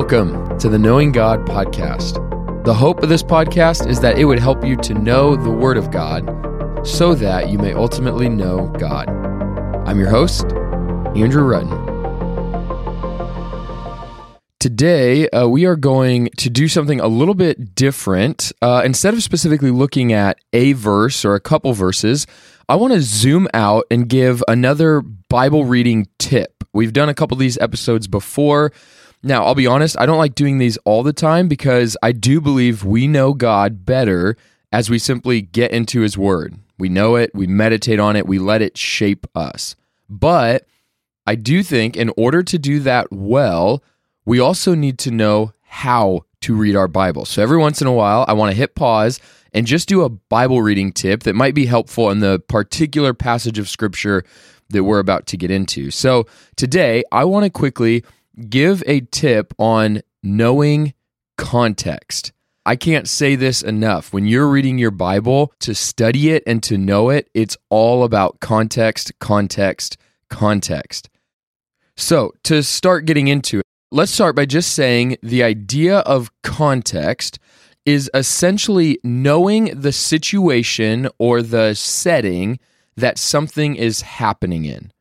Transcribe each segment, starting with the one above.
Welcome to the Knowing God podcast. The hope of this podcast is that it would help you to know the Word of God so that you may ultimately know God. I'm your host, Andrew Rutten. Today, uh, we are going to do something a little bit different. Uh, instead of specifically looking at a verse or a couple verses, I want to zoom out and give another Bible reading tip. We've done a couple of these episodes before. Now, I'll be honest, I don't like doing these all the time because I do believe we know God better as we simply get into His Word. We know it, we meditate on it, we let it shape us. But I do think in order to do that well, we also need to know how to read our Bible. So every once in a while, I want to hit pause and just do a Bible reading tip that might be helpful in the particular passage of Scripture that we're about to get into. So today, I want to quickly give a tip on knowing context. I can't say this enough. When you're reading your Bible, to study it and to know it, it's all about context, context, context. So, to start getting into it, let's start by just saying the idea of context is essentially knowing the situation or the setting that something is happening in.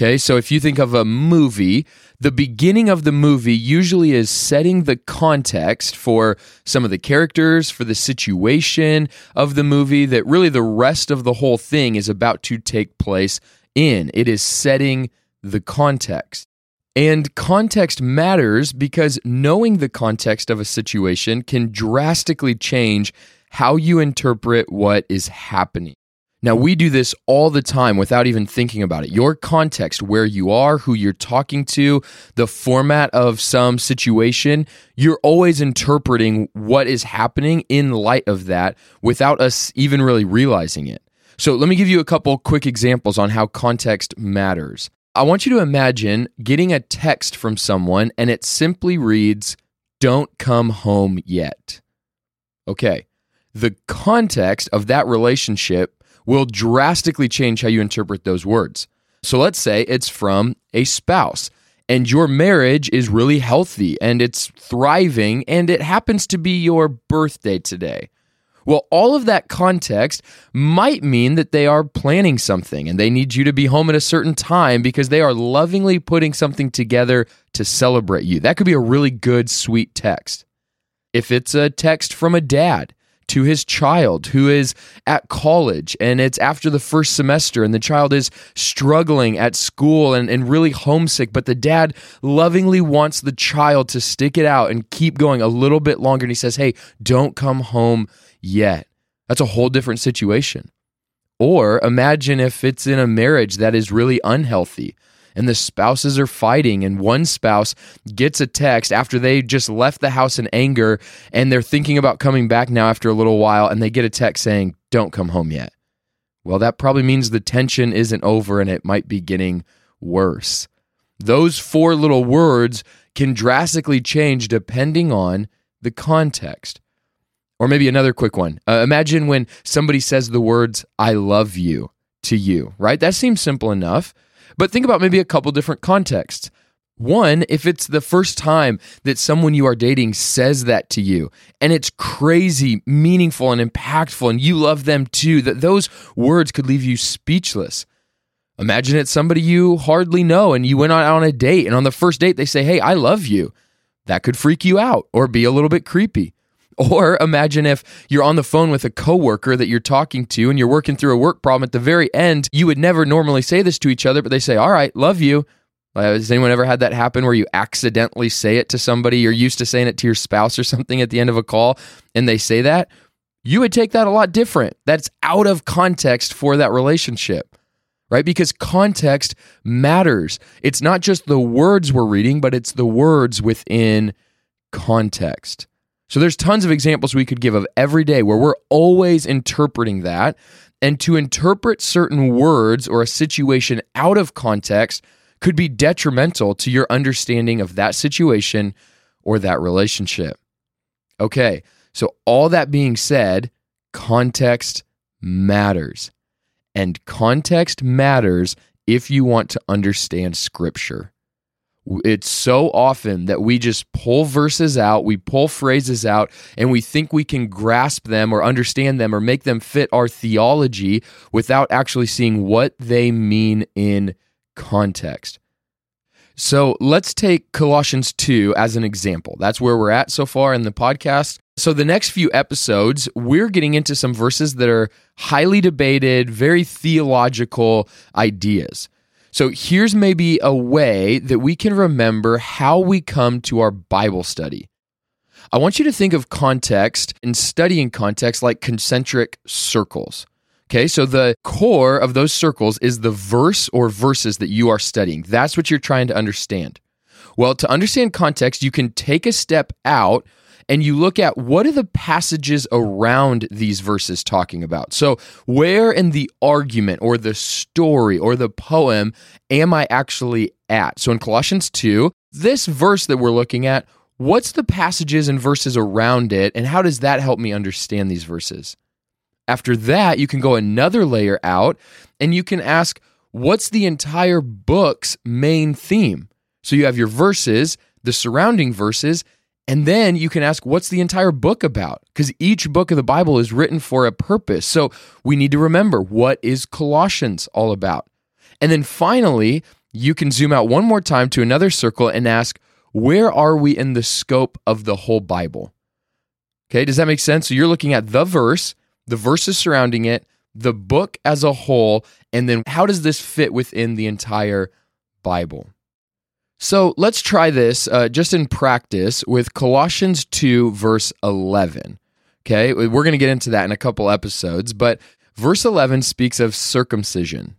Okay, so if you think of a movie, the beginning of the movie usually is setting the context for some of the characters, for the situation of the movie, that really the rest of the whole thing is about to take place in. It is setting the context. And context matters because knowing the context of a situation can drastically change how you interpret what is happening. Now, we do this all the time without even thinking about it. Your context, where you are, who you're talking to, the format of some situation, you're always interpreting what is happening in light of that without us even really realizing it. So, let me give you a couple quick examples on how context matters. I want you to imagine getting a text from someone and it simply reads, Don't come home yet. Okay. The context of that relationship will drastically change how you interpret those words. So let's say it's from a spouse and your marriage is really healthy and it's thriving and it happens to be your birthday today. Well, all of that context might mean that they are planning something and they need you to be home at a certain time because they are lovingly putting something together to celebrate you. That could be a really good, sweet text. If it's a text from a dad to his child who is at college and it's after the first semester and the child is struggling at school and, and really homesick, but the dad lovingly wants the child to stick it out and keep going a little bit longer. And he says, Hey, don't come home yet. That's a whole different situation. Or imagine if it's in a marriage that is really unhealthy and the spouses are fighting and one spouse gets a text after they just left the house in anger and they're thinking about coming back now after a little while and they get a text saying don't come home yet. Well that probably means the tension isn't over and it might be getting worse. Those four little words can drastically change depending on the context. Or maybe another quick one. Uh, imagine when somebody says the words i love you to you right? That seems simple enough but think about maybe a couple different contexts. One, if it's the first time that someone you are dating says that to you and it's crazy, meaningful, and impactful, and you love them too, that those words could leave you speechless. Imagine it's somebody you hardly know and you went out on a date, and on the first date, they say, Hey, I love you. That could freak you out or be a little bit creepy. Or imagine if you're on the phone with a coworker that you're talking to and you're working through a work problem at the very end, you would never normally say this to each other, but they say, All right, love you. Uh, has anyone ever had that happen where you accidentally say it to somebody? You're used to saying it to your spouse or something at the end of a call and they say that? You would take that a lot different. That's out of context for that relationship, right? Because context matters. It's not just the words we're reading, but it's the words within context. So there's tons of examples we could give of every day where we're always interpreting that. And to interpret certain words or a situation out of context could be detrimental to your understanding of that situation or that relationship. Okay, so all that being said, context matters. And context matters if you want to understand Scripture. It's so often that we just pull verses out, we pull phrases out, and we think we can grasp them or understand them or make them fit our theology without actually seeing what they mean in context. So let's take Colossians 2 as an example. That's where we're at so far in the podcast. So, the next few episodes, we're getting into some verses that are highly debated, very theological ideas. So, here's maybe a way that we can remember how we come to our Bible study. I want you to think of context and studying context like concentric circles. Okay, so the core of those circles is the verse or verses that you are studying. That's what you're trying to understand. Well, to understand context, you can take a step out and you look at what are the passages around these verses talking about. So, where in the argument or the story or the poem am I actually at? So, in Colossians 2, this verse that we're looking at, what's the passages and verses around it, and how does that help me understand these verses? After that, you can go another layer out and you can ask, what's the entire book's main theme? So you have your verses, the surrounding verses, and then you can ask, what's the entire book about? Because each book of the Bible is written for a purpose. So we need to remember what is Colossians all about? And then finally, you can zoom out one more time to another circle and ask, where are we in the scope of the whole Bible? Okay, does that make sense? So you're looking at the verse, the verses surrounding it, the book as a whole, and then how does this fit within the entire Bible? So let's try this uh, just in practice with Colossians 2, verse 11. Okay, we're going to get into that in a couple episodes, but verse 11 speaks of circumcision.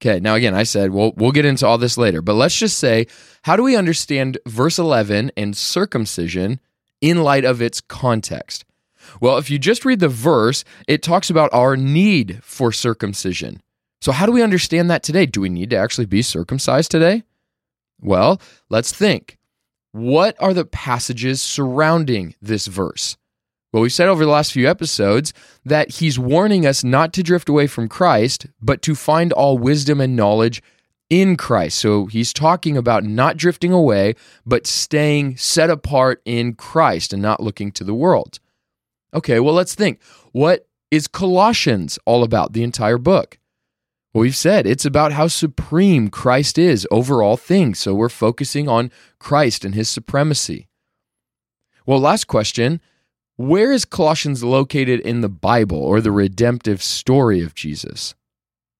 Okay, now again, I said we'll, we'll get into all this later, but let's just say how do we understand verse 11 and circumcision in light of its context? Well, if you just read the verse, it talks about our need for circumcision. So, how do we understand that today? Do we need to actually be circumcised today? Well, let's think. What are the passages surrounding this verse? Well, we've said over the last few episodes that he's warning us not to drift away from Christ, but to find all wisdom and knowledge in Christ. So he's talking about not drifting away, but staying set apart in Christ and not looking to the world. Okay, well, let's think. What is Colossians all about, the entire book? Well, we've said it's about how supreme Christ is over all things. So we're focusing on Christ and his supremacy. Well, last question Where is Colossians located in the Bible or the redemptive story of Jesus?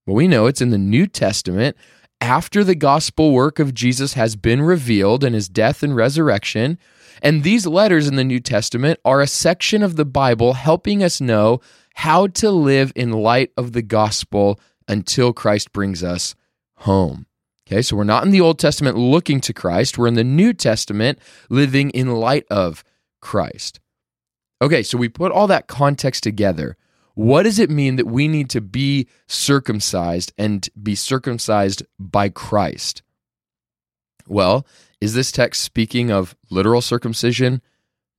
Well, we know it's in the New Testament after the gospel work of Jesus has been revealed in his death and resurrection. And these letters in the New Testament are a section of the Bible helping us know how to live in light of the gospel until Christ brings us home. Okay, so we're not in the Old Testament looking to Christ, we're in the New Testament living in light of Christ. Okay, so we put all that context together. What does it mean that we need to be circumcised and be circumcised by Christ? Well, is this text speaking of literal circumcision?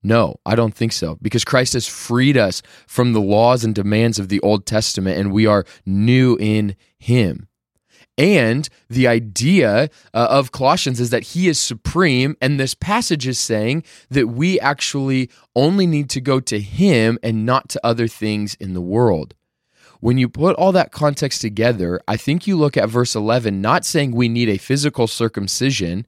No, I don't think so, because Christ has freed us from the laws and demands of the Old Testament, and we are new in Him. And the idea uh, of Colossians is that He is supreme, and this passage is saying that we actually only need to go to Him and not to other things in the world. When you put all that context together, I think you look at verse 11, not saying we need a physical circumcision,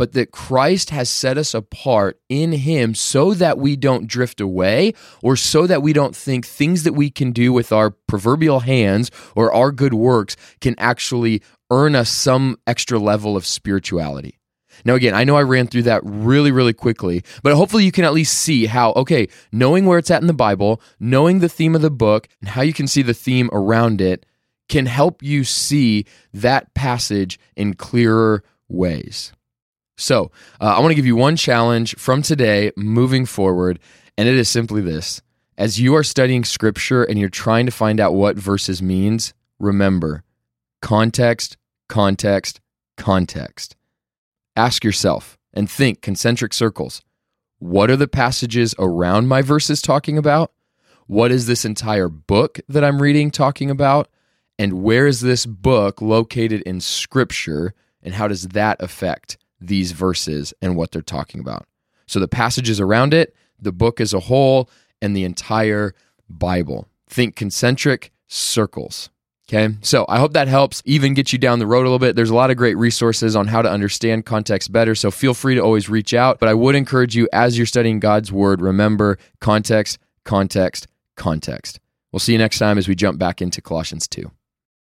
but that Christ has set us apart in Him so that we don't drift away or so that we don't think things that we can do with our proverbial hands or our good works can actually earn us some extra level of spirituality. Now, again, I know I ran through that really, really quickly, but hopefully you can at least see how, okay, knowing where it's at in the Bible, knowing the theme of the book, and how you can see the theme around it can help you see that passage in clearer ways. So, uh, I want to give you one challenge from today moving forward, and it is simply this. As you are studying scripture and you're trying to find out what verses means, remember context, context, context. Ask yourself and think concentric circles. What are the passages around my verses talking about? What is this entire book that I'm reading talking about? And where is this book located in scripture? And how does that affect these verses and what they're talking about. So the passages around it, the book as a whole, and the entire Bible. Think concentric circles. Okay, so I hope that helps even get you down the road a little bit. There's a lot of great resources on how to understand context better, so feel free to always reach out. But I would encourage you as you're studying God's Word, remember context, context, context. We'll see you next time as we jump back into Colossians 2.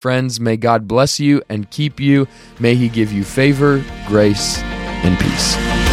Friends, may God bless you and keep you. May He give you favor, grace, and peace.